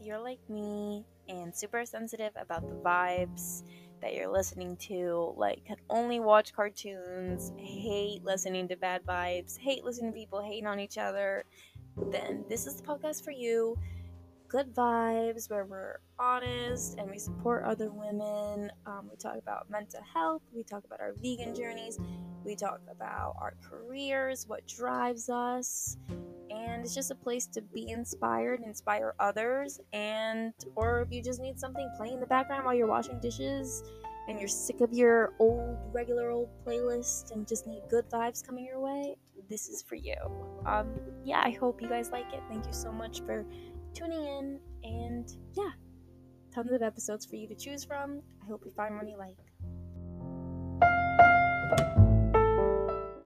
you're like me and super sensitive about the vibes that you're listening to, like can only watch cartoons, hate listening to bad vibes, hate listening to people hating on each other, then this is the podcast for you. Good vibes where we're honest and we support other women. Um, we talk about mental health, we talk about our vegan journeys, we talk about our careers, what drives us, and it's just a place to be inspired, inspire others, and or if you just need something playing in the background while you're washing dishes and you're sick of your old regular old playlist and just need good vibes coming your way, this is for you. Um, yeah, I hope you guys like it. Thank you so much for tuning in, and yeah, tons of episodes for you to choose from. I hope you find one you like.